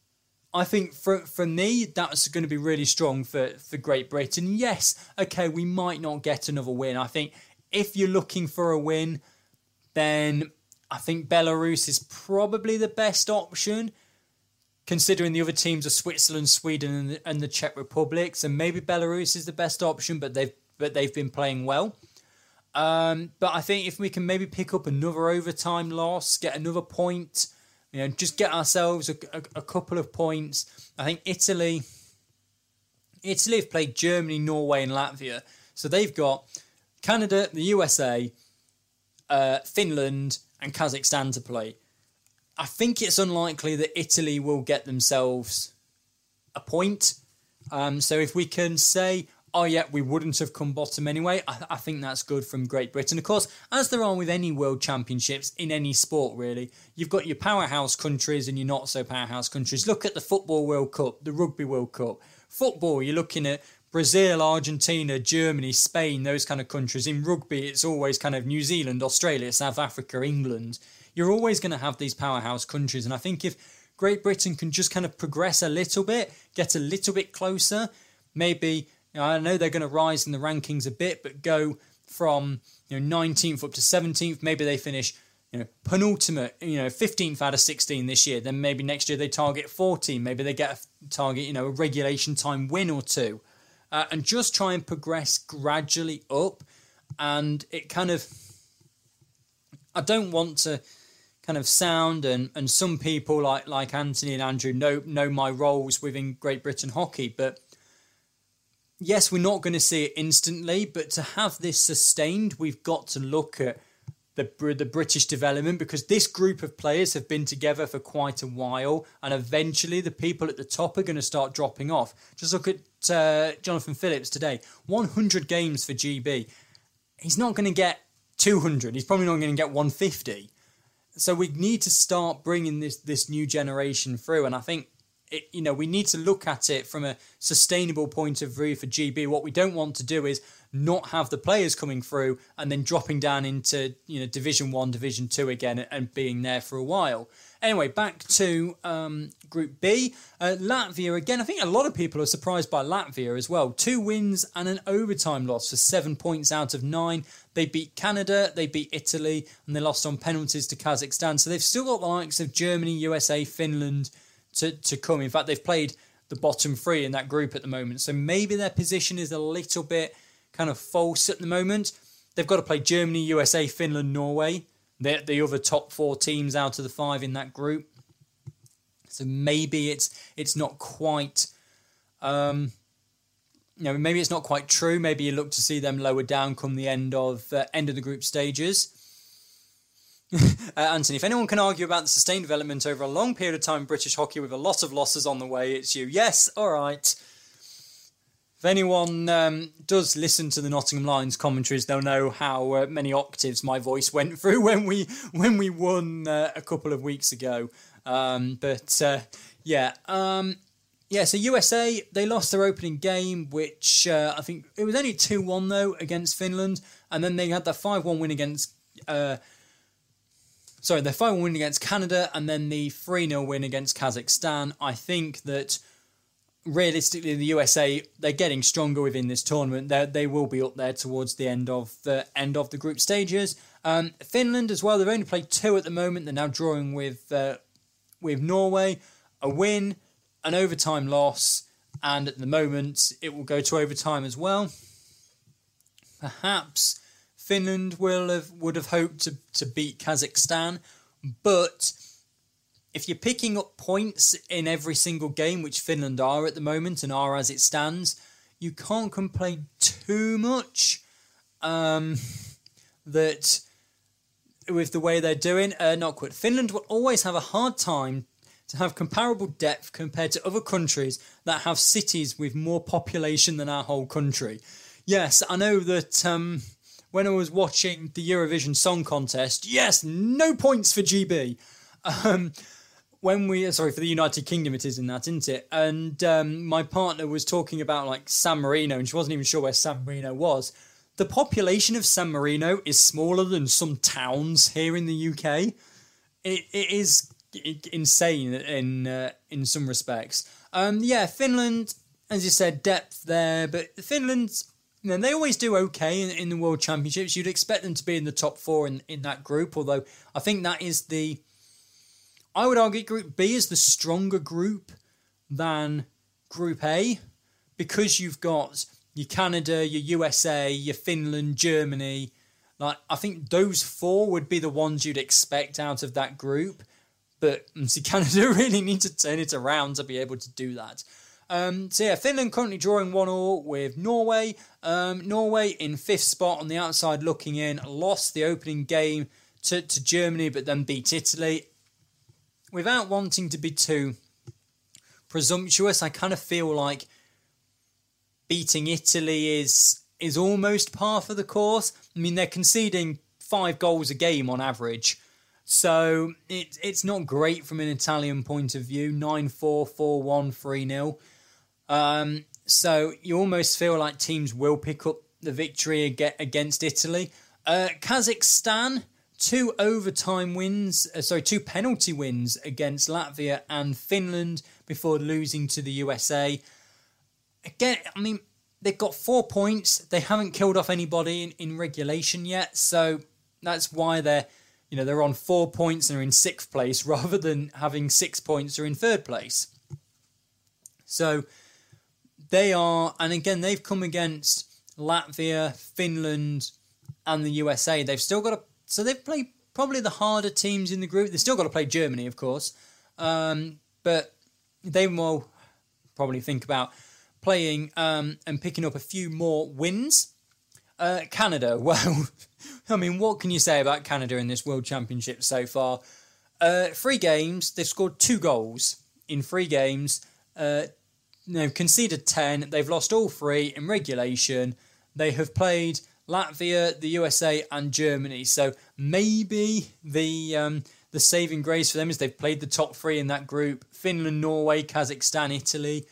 I think for for me that's going to be really strong for for Great Britain. Yes, okay, we might not get another win. I think if you're looking for a win, then I think Belarus is probably the best option, considering the other teams are Switzerland, Sweden, and the, and the Czech Republic. So maybe Belarus is the best option, but they've but they've been playing well. Um, but I think if we can maybe pick up another overtime loss, get another point, you know, just get ourselves a, a, a couple of points. I think Italy, Italy have played Germany, Norway, and Latvia, so they've got Canada, the USA, uh, Finland, and Kazakhstan to play. I think it's unlikely that Italy will get themselves a point. Um, so if we can say, oh yeah, we wouldn't have come bottom anyway, I, I, think that's good from Great Britain. Of course, as there are with any world championships in any sport, really, you've got your powerhouse countries and your not so powerhouse countries. Look at the Football World Cup, the Rugby World Cup. Football, you're looking at Brazil, Argentina, Germany, Spain, those kind of countries. In rugby, it's always kind of New Zealand, Australia, South Africa, England. You're always going to have these powerhouse countries. And I think if Great Britain can just kind of progress a little bit, get a little bit closer, maybe, you know, I know they're going to rise in the rankings a bit, but go from you know 19th up to 17th, maybe they finish you know, penultimate, you know, 15th out of 16 this year. Then maybe next year they target 14. Maybe they get a target, you know, a regulation time win or two uh, and just try and progress gradually up. And it kind of, I don't want to kind of sound and and some people like like Anthony and Andrew know know my roles within Great Britain hockey, but yes, we're not going to see it instantly, but to have this sustained, we've got to look at the the British development because this group of players have been together for quite a while, and eventually the people at the top are going to start dropping off. Just look at uh, Jonathan Phillips today, 100 games for GB. He's not going to get 200. He's probably not going to get 150. So we need to start bringing this this new generation through, and I think it, you know we need to look at it from a sustainable point of view for GB. What we don't want to do is not have the players coming through and then dropping down into you know Division One, Division Two again, and being there for a while. Anyway, back to um, Group B. Uh, Latvia again. I think a lot of people are surprised by Latvia as well. Two wins and an overtime loss for seven points out of nine. They beat Canada, they beat Italy, and they lost on penalties to Kazakhstan. So they've still got the likes of Germany, USA, Finland to, to come. In fact, they've played the bottom three in that group at the moment. So maybe their position is a little bit kind of false at the moment. They've got to play Germany, USA, Finland, Norway. They're the other top four teams out of the five in that group. So maybe it's it's not quite, um, you know, maybe it's not quite true. Maybe you look to see them lower down come the end of uh, end of the group stages. uh, Anthony, if anyone can argue about the sustained development over a long period of time in British hockey with a lot of losses on the way, it's you. Yes, all right. If anyone um, does listen to the Nottingham Lions commentaries, they'll know how uh, many octaves my voice went through when we when we won uh, a couple of weeks ago. Um, but uh, yeah, um, yeah. So USA they lost their opening game, which uh, I think it was only two one though against Finland, and then they had that five one win against. Uh, sorry, their 5 1 win against Canada and then the 3 0 win against Kazakhstan. I think that realistically, the USA they're getting stronger within this tournament. They they will be up there towards the end of the end of the group stages. Um, Finland as well. They've only played two at the moment. They're now drawing with uh, with Norway. A win, an overtime loss, and at the moment it will go to overtime as well. Perhaps Finland will have would have hoped to, to beat Kazakhstan, but if you're picking up points in every single game, which Finland are at the moment and are as it stands, you can't complain too much um, that with the way they're doing. Uh, not quite. Finland will always have a hard time to have comparable depth compared to other countries that have cities with more population than our whole country. Yes, I know that um, when I was watching the Eurovision Song Contest. Yes, no points for GB. Um, when we sorry for the United Kingdom, it is in that, isn't it? And um, my partner was talking about like San Marino, and she wasn't even sure where San Marino was. The population of San Marino is smaller than some towns here in the UK. It, it is insane in uh, in some respects. Um, yeah, Finland, as you said, depth there, but Finland, you know, they always do okay in, in the World Championships. You'd expect them to be in the top four in, in that group, although I think that is the I would argue Group B is the stronger group than Group A because you've got your Canada, your USA, your Finland, Germany. Like I think those four would be the ones you'd expect out of that group. But see, Canada really need to turn it around to be able to do that. Um, so yeah, Finland currently drawing one all with Norway. Um, Norway in fifth spot on the outside looking in, lost the opening game to, to Germany, but then beat Italy without wanting to be too presumptuous, I kind of feel like beating Italy is is almost par for the course. I mean, they're conceding five goals a game on average. So it, it's not great from an Italian point of view 9 4, 4 1, 3 0. Um, so you almost feel like teams will pick up the victory against Italy. Uh, Kazakhstan, two overtime wins, uh, sorry, two penalty wins against Latvia and Finland before losing to the USA. Again, I mean, they've got four points. They haven't killed off anybody in, in regulation yet, so that's why they're, you know, they're on four points and are in sixth place rather than having six points or in third place. So they are, and again, they've come against Latvia, Finland, and the USA. They've still got a so they've played probably the harder teams in the group. They've still got to play Germany, of course, um, but they will probably think about playing um, and picking up a few more wins. Uh, Canada, well, I mean, what can you say about Canada in this World Championship so far? Uh, three games, they've scored two goals in three games. Uh, they've conceded 10. They've lost all three in regulation. They have played Latvia, the USA, and Germany. So maybe the um, the saving grace for them is they've played the top three in that group: Finland, Norway, Kazakhstan, Italy.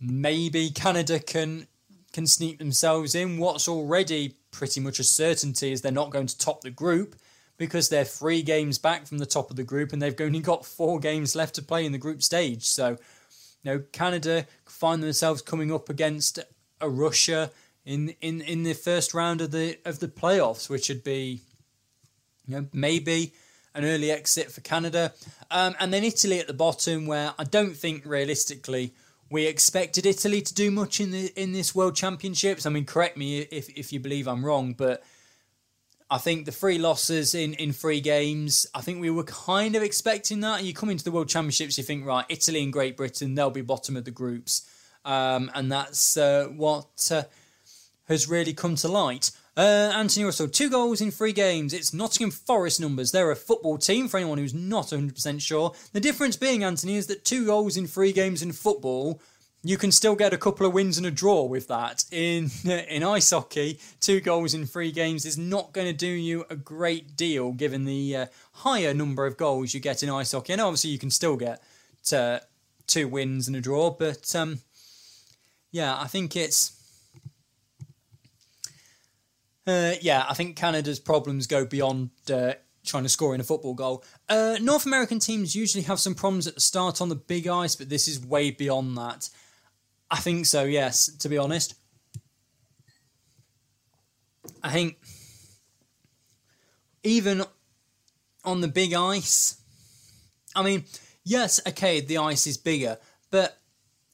Maybe Canada can can sneak themselves in. What's already pretty much a certainty is they're not going to top the group because they're three games back from the top of the group and they've only got four games left to play in the group stage. So, you know, Canada find themselves coming up against a Russia in in in the first round of the of the playoffs, which would be you know maybe an early exit for Canada, um, and then Italy at the bottom, where I don't think realistically we expected Italy to do much in the in this World Championships. I mean, correct me if if you believe I'm wrong, but I think the three losses in in three games, I think we were kind of expecting that. You come into the World Championships, you think right, Italy and Great Britain, they'll be bottom of the groups, um, and that's uh, what. Uh, has really come to light. Uh, Anthony Russell, two goals in three games. It's Nottingham Forest numbers. They're a football team for anyone who's not 100% sure. The difference being, Anthony, is that two goals in three games in football, you can still get a couple of wins and a draw with that. In in ice hockey, two goals in three games is not going to do you a great deal given the uh, higher number of goals you get in ice hockey. And obviously, you can still get to two wins and a draw, but um, yeah, I think it's uh, yeah, I think Canada's problems go beyond uh, trying to score in a football goal. Uh, North American teams usually have some problems at the start on the big ice, but this is way beyond that. I think so, yes, to be honest. I think even on the big ice, I mean, yes, okay, the ice is bigger, but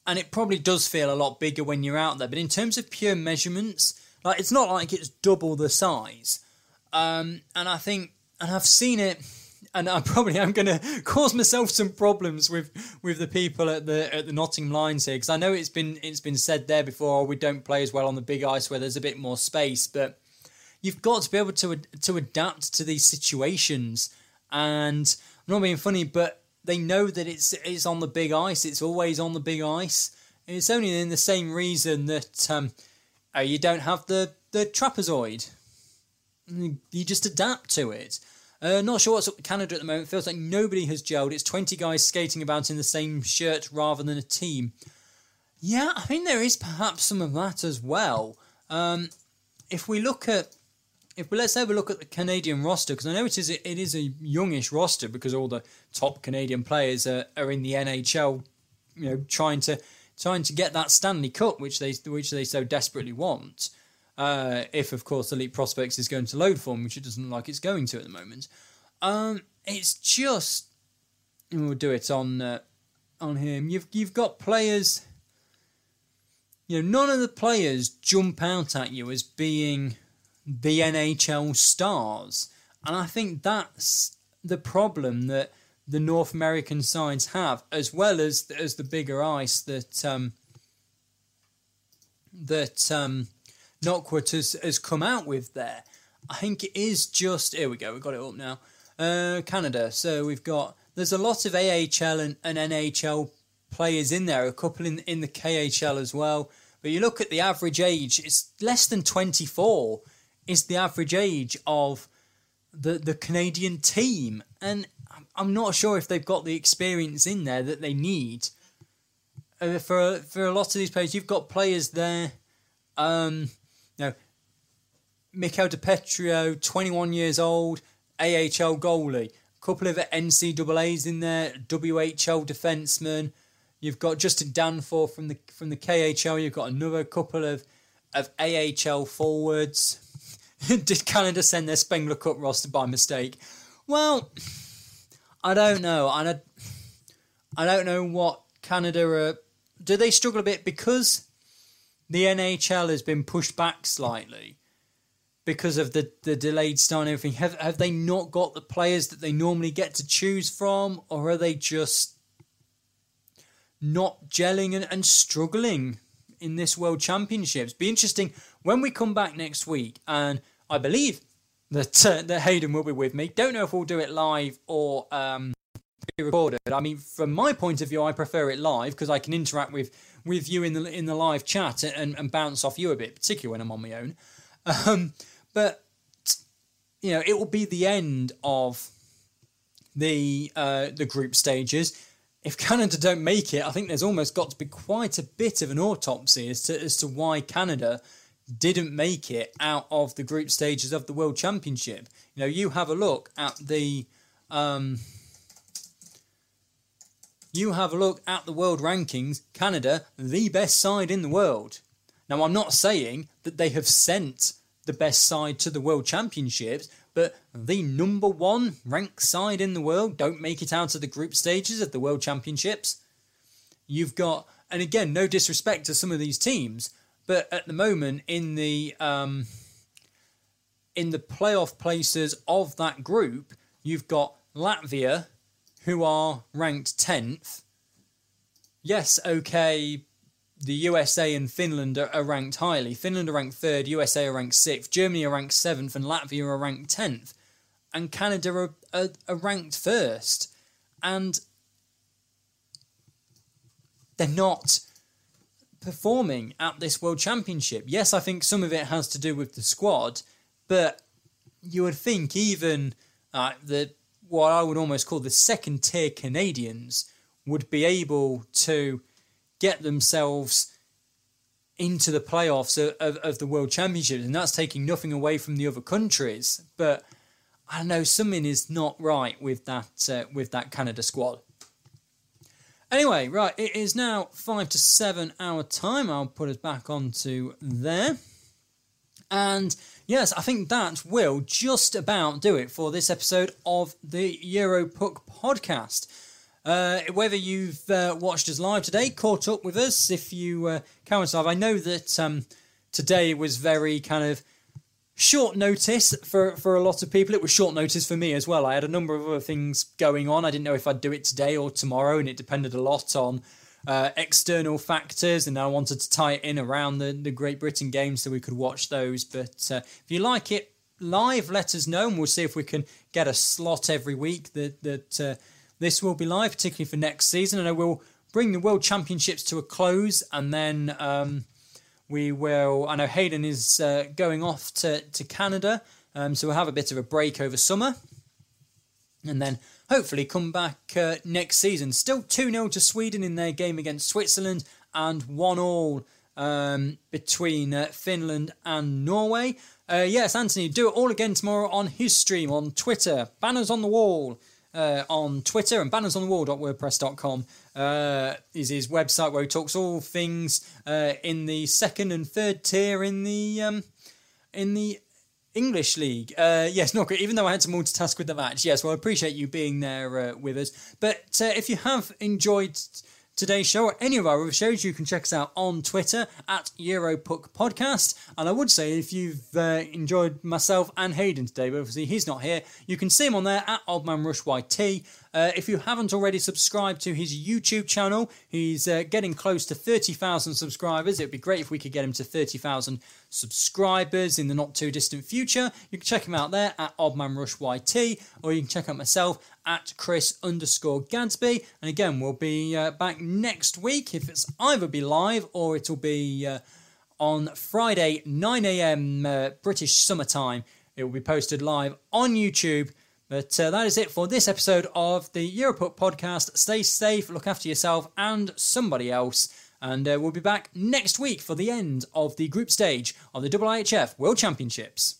and it probably does feel a lot bigger when you're out there, but in terms of pure measurements, like it's not like it's double the size. Um, and I think, and I've seen it, and I probably am going to cause myself some problems with with the people at the at the Nottingham Lions here because I know it's been it's been said there before. Oh, we don't play as well on the big ice where there's a bit more space, but you've got to be able to to adapt to these situations. And I'm not being funny, but they know that it's it's on the big ice. It's always on the big ice. And it's only in the same reason that um, uh, you don't have the, the trapezoid. you just adapt to it. Uh, not sure what's up with Canada at the moment. Feels like nobody has gelled. It's 20 guys skating about in the same shirt rather than a team. Yeah, I think there is perhaps some of that as well. Um, if we look at, if we let's have a look at the Canadian roster, because I know it is it is a youngish roster because all the top Canadian players are, are in the NHL, you know, trying to trying to get that Stanley Cup, which they which they so desperately want. Uh, if of course Elite Prospects is going to load form, which it doesn't look like it's going to at the moment. Um, it's just we'll do it on uh, on him. You've you've got players. You know, none of the players jump out at you as being the NHL stars, and I think that's the problem that the North American sides have, as well as as the bigger ice that um, that um, Knockwood has, has come out with there. I think it is just here we go. We've got it up now. Uh, Canada. So we've got there's a lot of AHL and, and NHL players in there. A couple in in the KHL as well. But you look at the average age; it's less than 24. Is the average age of the the Canadian team, and I'm not sure if they've got the experience in there that they need. Uh, for for a lot of these players, you've got players there. Um, now, Michael DiPietro, 21 years old, AHL goalie. A couple of NCAA's in there, WHL defenseman. You've got Justin Danforth from the from the KHL. You've got another couple of of AHL forwards. Did Canada send their Spengler Cup roster by mistake? Well, I don't know. I don't, I don't know what Canada are. Do they struggle a bit because the NHL has been pushed back slightly because of the, the delayed start and everything. Have have they not got the players that they normally get to choose from, or are they just not gelling and, and struggling in this World Championships? Be interesting when we come back next week, and I believe that uh, that Hayden will be with me. Don't know if we'll do it live or um, recorded. I mean, from my point of view, I prefer it live because I can interact with with you in the in the live chat and, and bounce off you a bit, particularly when I'm on my own. Um, but you know, it will be the end of the uh, the group stages. If Canada don't make it, I think there's almost got to be quite a bit of an autopsy as to as to why Canada didn't make it out of the group stages of the World Championship. You know, you have a look at the um, you have a look at the world rankings, Canada, the best side in the world. Now, I'm not saying that they have sent the best side to the World Championships, but the number one ranked side in the world don't make it out of the group stages of the World Championships. You've got, and again, no disrespect to some of these teams, but at the moment in the um, in the playoff places of that group, you've got Latvia, who are ranked 10th. Yes, okay, the USA and Finland are, are, ranked highly. Finland are ranked 3rd, USA are ranked 6th, Germany are ranked 7th, and Latvia are ranked 10th. And Canada are, are, are ranked 1st. And they're not performing at this World Championship. Yes, I think some of it has to do with the squad, but you would think even uh, the what I would almost call the second tier Canadians would be able to get themselves into the playoffs of, of, of, the World Championships, and that's taking nothing away from the other countries. But I know something is not right with that uh, with that Canada squad. Anyway, right, it is now five to seven hour time. I'll put us back onto there. And yes, I think that will just about do it for this episode of the Europuck podcast. Uh, whether you've uh, watched us live today, caught up with us, if you uh, can, I know that um, today was very kind of short notice for, for a lot of people. It was short notice for me as well. I had a number of other things going on. I didn't know if I'd do it today or tomorrow, and it depended a lot on uh, external factors, and I wanted to tie it in around the, the Great Britain games so we could watch those. But uh, if you like it live, let us know, and we'll see if we can get a slot every week that that uh, this will be live, particularly for next season. And I will bring the World Championships to a close, and then um, we will. I know Hayden is uh, going off to to Canada. Um, so we'll have a bit of a break over summer. And then hopefully come back uh, next season. Still 2 0 to Sweden in their game against Switzerland and 1 all um, between uh, Finland and Norway. Uh, yes, Anthony, do it all again tomorrow on his stream on Twitter. Banners on the wall uh, on Twitter and bannersonthewall.wordpress.com uh, is his website where he talks all things uh, in the second and third tier in the um, in the English League. Uh, yes, not good. Even though I had to multitask with the match, yes. Well, I appreciate you being there uh, with us. But uh, if you have enjoyed today's show or any of our other shows, you can check us out on Twitter at Europuck Podcast. And I would say if you've uh, enjoyed myself and Hayden today, but obviously he's not here, you can see him on there at Oddman Rush YT. Uh, if you haven't already subscribed to his YouTube channel, he's uh, getting close to 30,000 subscribers. It would be great if we could get him to 30,000 subscribers in the not too distant future. You can check him out there at Oddman Rush YT, or you can check out myself at Chris underscore Gadsby. And again, we'll be uh, back next week if it's either be live or it'll be uh, on Friday, 9 a.m. Uh, British summertime. It will be posted live on YouTube. But uh, that is it for this episode of the Europuck podcast. Stay safe, look after yourself and somebody else. And uh, we'll be back next week for the end of the group stage of the IIHF World Championships.